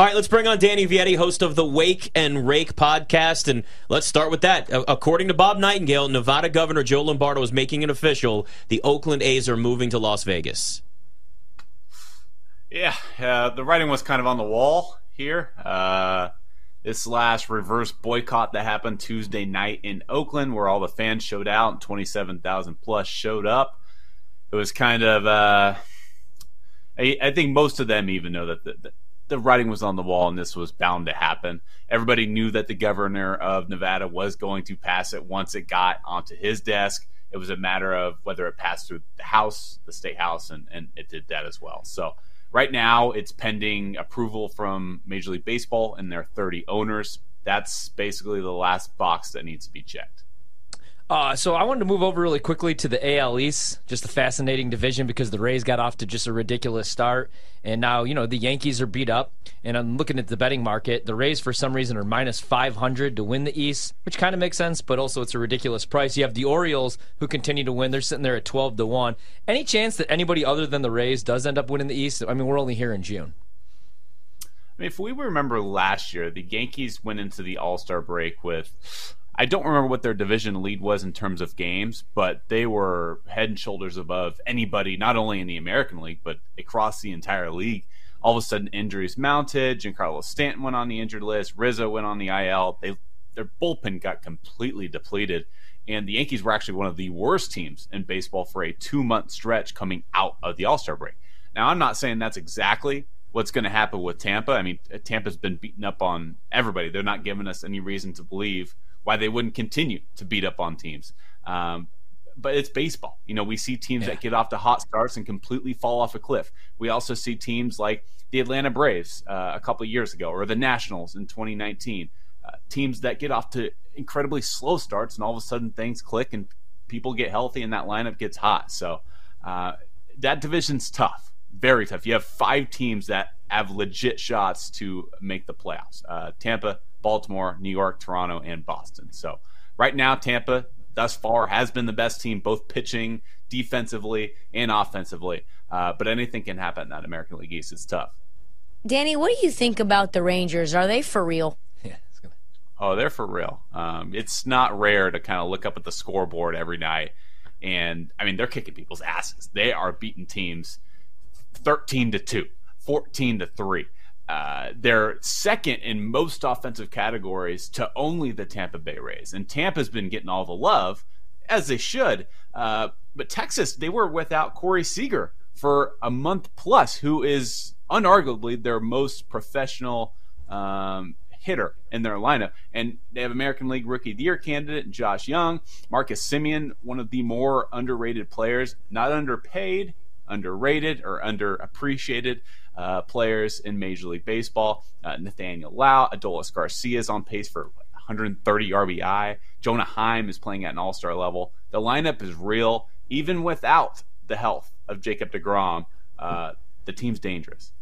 All right, let's bring on Danny Vietti, host of the Wake and Rake podcast, and let's start with that. According to Bob Nightingale, Nevada Governor Joe Lombardo is making it official. The Oakland A's are moving to Las Vegas. Yeah, uh, the writing was kind of on the wall here. Uh, this last reverse boycott that happened Tuesday night in Oakland, where all the fans showed out and 27,000 plus showed up. It was kind of, uh, I, think most of them even know that the, the writing was on the wall and this was bound to happen. Everybody knew that the governor of Nevada was going to pass it once it got onto his desk. It was a matter of whether it passed through the House, the state House, and, and it did that as well. So right now, it's pending approval from Major League Baseball and their 30 owners. That's basically the last box that needs to be checked. Uh, so I wanted to move over really quickly to the AL East, just a fascinating division because the Rays got off to just a ridiculous start, and now you know the Yankees are beat up. And I'm looking at the betting market. The Rays, for some reason, are minus 500 to win the East, which kind of makes sense, but also it's a ridiculous price. You have the Orioles who continue to win; they're sitting there at 12 to one. Any chance that anybody other than the Rays does end up winning the East? I mean, we're only here in June. I mean, if we remember last year, the Yankees went into the All Star break with I don't remember what their division lead was in terms of games, but they were head and shoulders above anybody, not only in the American League, but across the entire league. All of a sudden, injuries mounted. Giancarlo Stanton went on the injured list. Rizzo went on the IL. They, their bullpen got completely depleted. And the Yankees were actually one of the worst teams in baseball for a two month stretch coming out of the All Star break. Now, I'm not saying that's exactly what's going to happen with Tampa. I mean, Tampa's been beaten up on everybody. They're not giving us any reason to believe why they wouldn't continue to beat up on teams. Um, but it's baseball. You know, we see teams yeah. that get off to hot starts and completely fall off a cliff. We also see teams like the Atlanta Braves uh, a couple years ago, or the Nationals in 2019. Uh, teams that get off to incredibly slow starts, and all of a sudden things click and people get healthy, and that lineup gets hot. So uh, that division's tough, very tough. You have five teams that have legit shots to make the playoffs. Uh, Tampa, Baltimore, New York, Toronto, and Boston. So right now, Tampa thus far has been the best team, both pitching, defensively, and offensively. Uh, but anything can happen in that American League East. It's tough. Danny, what do you think about the Rangers? Are they for real? Yeah. Oh, they're for real. Um, it's not rare to kind of look up at the scoreboard every night, and I mean they're kicking people's asses. They are beating teams thirteen to two, 14 to three. Uh, they're second in most offensive categories to only the Tampa Bay Rays. And Tampa's been getting all the love, as they should. Uh, but Texas, they were without Corey Seager for a month plus, who is unarguably their most professional um, hitter in their lineup. And they have American League Rookie of the Year candidate Josh Jung, Marcus Semien, one of the more underrated players, not underpaid, underrated, or underappreciated uh, players in Major League Baseball. Uh, Nathaniel Lowe, Adolis Garcia is on pace for 130 RBI. Jonah Heim is playing at an all star level. The lineup is real, even without the health of Jacob DeGrom. Uh, the team's dangerous.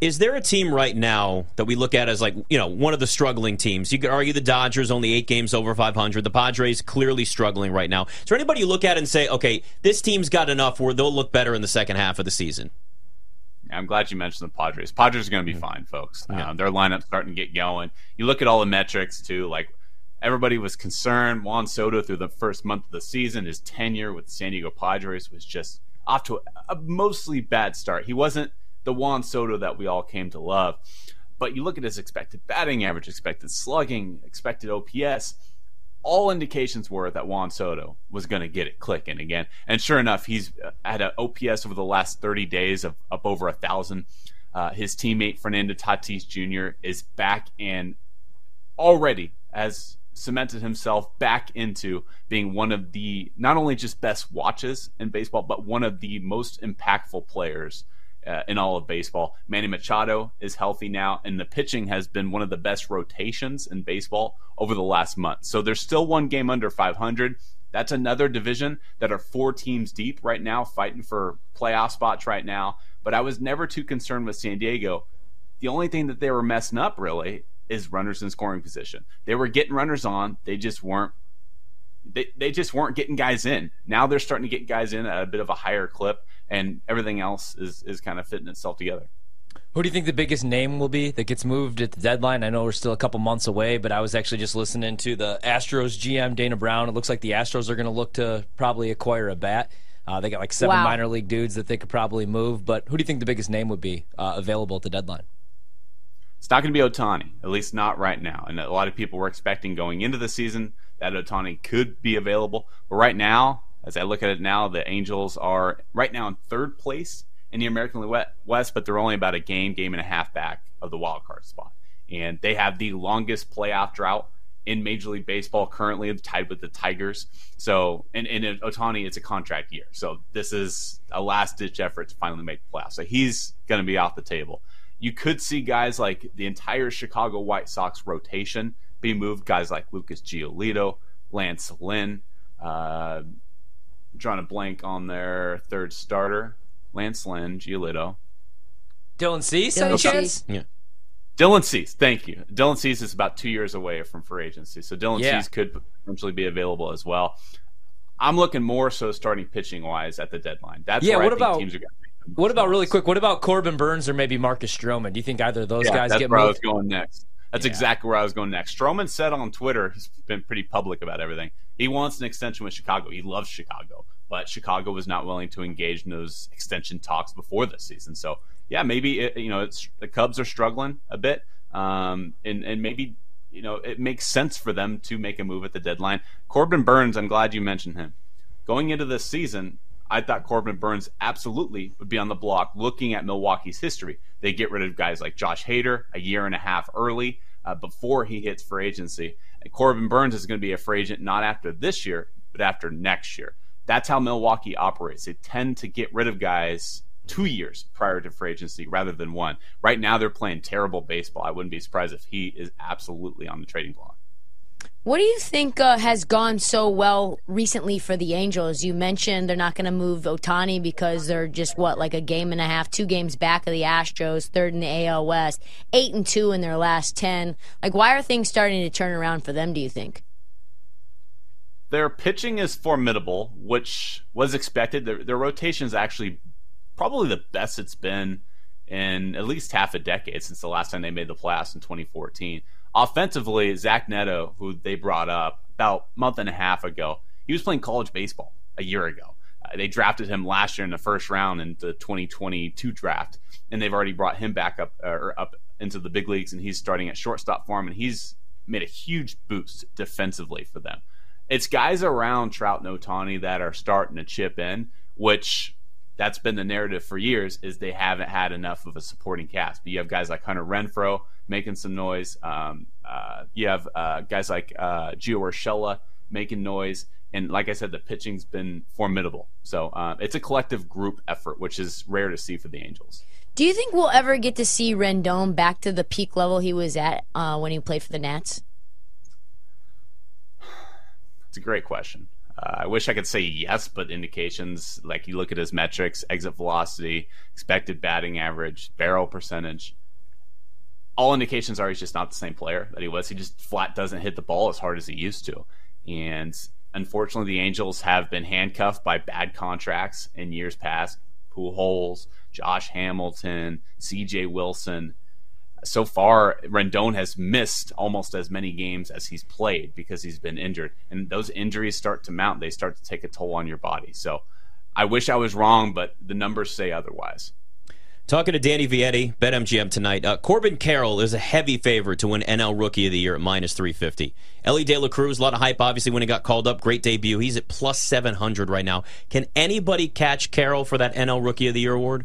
Is there a team right now that we look at as like, you know, one of the struggling teams? You could argue the Dodgers only eight games over 500. The Padres clearly struggling right now. Is there anybody you look at and say, okay, this team's got enough where they'll look better in the second half of the season? I'm glad you mentioned the Padres. Padres are going to be mm-hmm. fine, folks. Yeah. Um, their lineup's starting to get going. You look at all the metrics too. Like everybody was concerned. Juan Soto through the first month of the season, his tenure with San Diego Padres was just off to a, a mostly bad start. He wasn't the Juan Soto that we all came to love. But you look at his expected batting average, expected slugging, expected OPS all indications were that Juan Soto was going to get it clicking again. And sure enough, he's had an OPS over the last 30 days of up over a thousand. Uh, his teammate Fernando Tatis Jr. is back and already has cemented himself back into being one of the not only just best watches in baseball, but one of the most impactful players uh, in all of baseball. Manny Machado is healthy now, and the pitching has been one of the best rotations in baseball over the last month. So there's still one game under 500. That's another division that are four teams deep right now, fighting for playoff spots right now. But I was never too concerned with San Diego. The only thing that they were messing up really is runners in scoring position. They were getting runners on, they just weren't they, they just weren't getting guys in. Now they're starting to get guys in at a bit of a higher clip and everything else is is kind of fitting itself together. Who do you think the biggest name will be that gets moved at the deadline? I know we're still a couple months away, but I was actually just listening to the Astros GM Dana Brown. It looks like the Astros are going to look to probably acquire a bat. Uh, they got like seven Wow. minor league dudes that they could probably move. But who do you think the biggest name would be uh, available at the deadline? It's not going to be Ohtani, at least not right now. And a lot of people were expecting going into the season that Ohtani could be available. But right now, as I look at it now, the Angels are right now in third place in the American League West, but they're only about a game, game and a half back of the wild card spot. And they have the longest playoff drought in Major League Baseball currently, tied with the Tigers. So, and, and Ohtani, it's a contract year. So this is a last ditch effort to finally make the playoffs. So he's going to be off the table. You could see guys like the entire Chicago White Sox rotation be moved. Guys like Lucas Giolito, Lance Lynn, uh, drawing a blank on their third starter, Lance Lynn, Giolito, Dylan Cease, any chance? Yeah. Dylan Cease, thank you. Dylan Cease is about two years away from free agency, so Dylan Yeah. Cease could potentially be available as well. I'm looking more so starting pitching wise at the deadline. That's Yeah, where what I think about- teams are going. What about really quick? What about Corbin Burnes or maybe Marcus Stroman? Do you think either of those Yeah, guys that's get where I moved? was going next. That's Yeah. exactly where I was going next. Stroman said on Twitter, he's been pretty public about everything. He wants an extension with Chicago. He loves Chicago, but Chicago was not willing to engage in those extension talks before this season. So yeah, maybe it, you know it's the Cubs are struggling a bit, um, and and maybe you know it makes sense for them to make a move at the deadline. Corbin Burnes, I'm glad you mentioned him. Going into this season, I thought Corbin Burnes absolutely would be on the block looking at Milwaukee's history. They get rid of guys like Josh Hader a year and a half early uh, before he hits free agency. And Corbin Burnes is going to be a free agent not after this year, but after next year. That's how Milwaukee operates. They tend to get rid of guys two years prior to free agency rather than one. Right now, they're playing terrible baseball. I wouldn't be surprised if he is absolutely on the trading block. What do you think uh, has gone so well recently for the Angels? You mentioned they're not going to move Ohtani because they're just what like a game and a half, two games back of the Astros, third in the AL West, eight and two in their last ten. Like, why are things starting to turn around for them? Do you think? Their pitching is formidable, which was expected. Their, their rotation is actually probably the best it's been in at least half a decade since the last time they made the playoffs in 2014. Offensively, Zach Neto, who they brought up about a month and a half ago, he was playing college baseball a year ago. Uh, they drafted him last year in the first round in the 2022 draft, and they've already brought him back up uh, or up into the big leagues, and he's starting at shortstop for him, and he's made a huge boost defensively for them. It's guys around Trout and Ohtani that are starting to chip in, which that's been the narrative for years is they haven't had enough of a supporting cast. But you have guys like Hunter Renfroe making some noise. Um, uh, you have uh, guys like uh, Gio Urshela making noise. And like I said, the pitching's been formidable. So uh, it's a collective group effort, which is rare to see for the Angels. Do you think we'll ever get to see Rendon back to the peak level he was at uh, when he played for the Nats? It's a great question. Uh, I wish I could say yes, but indications like you look at his metrics, exit velocity, expected batting average, barrel percentage, all indications are he's just not the same player that he was. He just flat doesn't hit the ball as hard as he used to. And unfortunately, the Angels have been handcuffed by bad contracts in years past. Pujols, Josh Hamilton, C.J. Wilson. So far, Rendon has missed almost as many games as he's played because he's been injured. And those injuries start to mount. They start to take a toll on your body. So I wish I was wrong, but the numbers say otherwise. Talking to Danny Vietti, BetMGM tonight. Uh, Corbin Carroll is a heavy favorite to win NL Rookie of the Year at minus 350. Elly De La Cruz, a lot of hype, obviously, when he got called up. Great debut. He's at plus 700 right now. Can anybody catch Carroll for that NL Rookie of the Year award?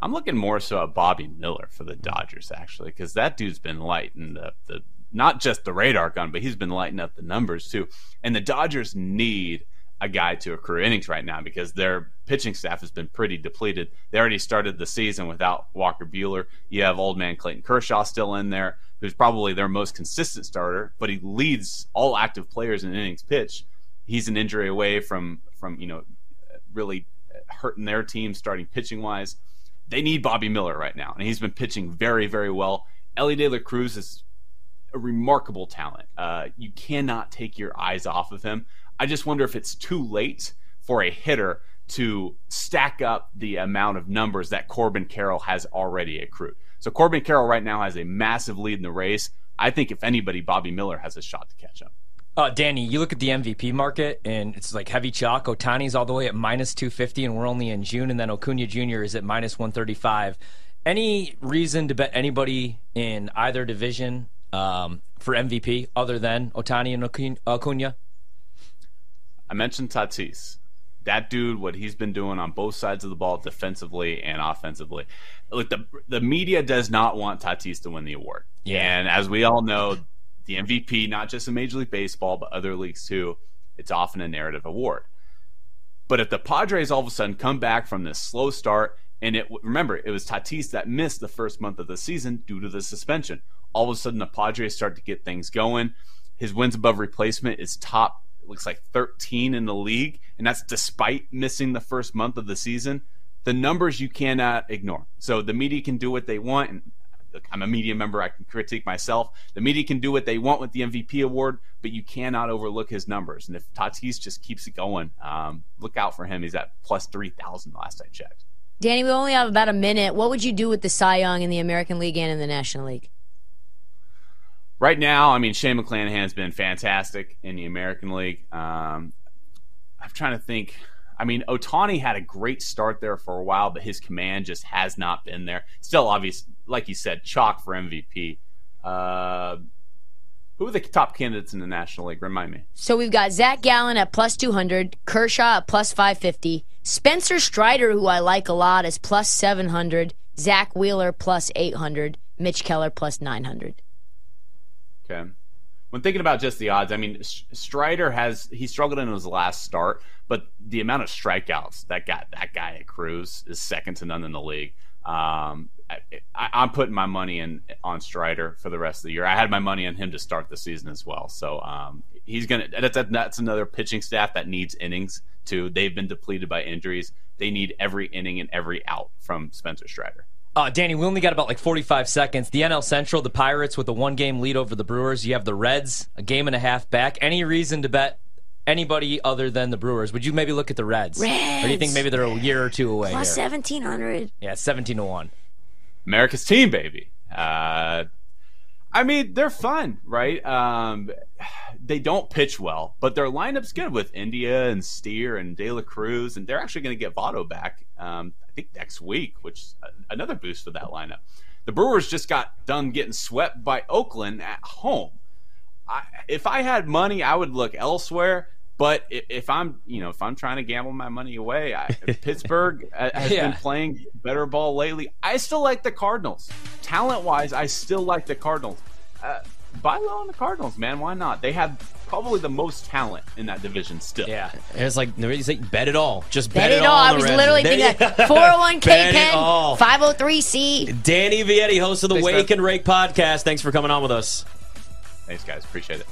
I'm looking more so at Bobby Miller for the Dodgers, actually, because that dude's been lighting the, the not just the radar gun, but he's been lighting up the numbers too. And the Dodgers need a guy to accrue innings right now because their pitching staff has been pretty depleted. They already started the season without Walker Buehler. You have old man Clayton Kershaw still in there, who's probably their most consistent starter, but he leads all active players in innings pitched. He's an injury away from from you know really hurting their team starting pitching wise. They need Bobby Miller right now, and he's been pitching very very well. Elly De La Cruz is a remarkable talent. Uh, you cannot take your eyes off of him. I just wonder if it's too late for a hitter to stack up the amount of numbers that Corbin Carroll has already accrued. So Corbin Carroll right now has a massive lead in the race. I think if anybody, Bobby Miller has a shot to catch up. Uh, Danny, you look at the MVP market, and it's like heavy chalk. Ohtani's all the way at minus 250, and we're only in June, and then Acuna Jr. is at minus 135. Any reason to bet anybody in either division um, for MVP other than Ohtani and Acuna? I mentioned Tatis. That dude, what he's been doing on both sides of the ball, defensively and offensively. Look, the the media does not want Tatis to win the award. Yeah. And as we all know, the MVP, not just in Major League Baseball, but other leagues too, it's often a narrative award. But if the Padres all of a sudden come back from this slow start, and it remember it was Tatis that missed the first month of the season due to the suspension. All of a sudden, the Padres start to get things going. His wins above replacement is top looks like 13 in the league, and that's despite missing the first month of the season. The numbers you cannot ignore. So the media can do what they want, and I'm a media member. I can critique myself. The media can do what they want with the MVP award, but you cannot overlook his numbers. And if Tatis just keeps it going, um, look out for him. He's at plus 3,000 last I checked. Danny, we only have about a minute. What would you do with the Cy Young in the American League and in the National League? right now, I mean, Shane McClanahan has been fantastic in the American League. Um, I'm trying to think. I mean, Ohtani had a great start there for a while, but his command just has not been there. Still, obvious, like you said, chalk for MVP. Uh, who are the top candidates in the National League? Remind me. So we've got Zac Gallen at plus 200, Kershaw at plus 550, Spencer Strider, who I like a lot, is plus 700, Zack Wheeler plus 800, Mitch Keller plus 900. Okay. When thinking about just the odds, I mean, Strider has he struggled in his last start, but the amount of strikeouts that got that guy at Cruz is second to none in the league. Um, I, am putting my money in on Strider for the rest of the year. I had my money on him to start the season as well. So um, he's gonna. That's, that's another pitching staff that needs innings too. They've been depleted by injuries. They need every inning and every out from Spencer Strider. Uh, Danny, we only got about like 45 seconds. The NL Central, the Pirates with a one game lead over the Brewers. You have the Reds, a game and a half back. Any reason to bet anybody other than the Brewers? Would you maybe look at the Reds? Reds. Or do you think maybe they're a year or two away? Plus 1700. Yeah, 17 to 1. America's team, baby. Uh, I mean, they're fun, right? Um, they don't pitch well, but their lineup's good with India and Steer and De La Cruz, and they're actually going to get Votto back. Um, think next week, which is another boost for that lineup. The Brewers just got done getting swept by Oakland at home. I, if I had money, I would look elsewhere. But if I'm, you know, if I'm trying to gamble my money away, I, Pittsburgh has yeah. been playing better ball lately. I still like the Cardinals. Talent wise, I still like the Cardinals. Uh, buy low on the Cardinals, man. Why not? They have probably the most talent in that division still. Yeah. It's like nobody's like bet it all. Just bet, bet it all. all I was literally thinking 401k pen, 503c. Danny Vietti, host of the Thanks, Wake man. and Rake podcast. Thanks for coming on with us. Thanks, guys. Appreciate it.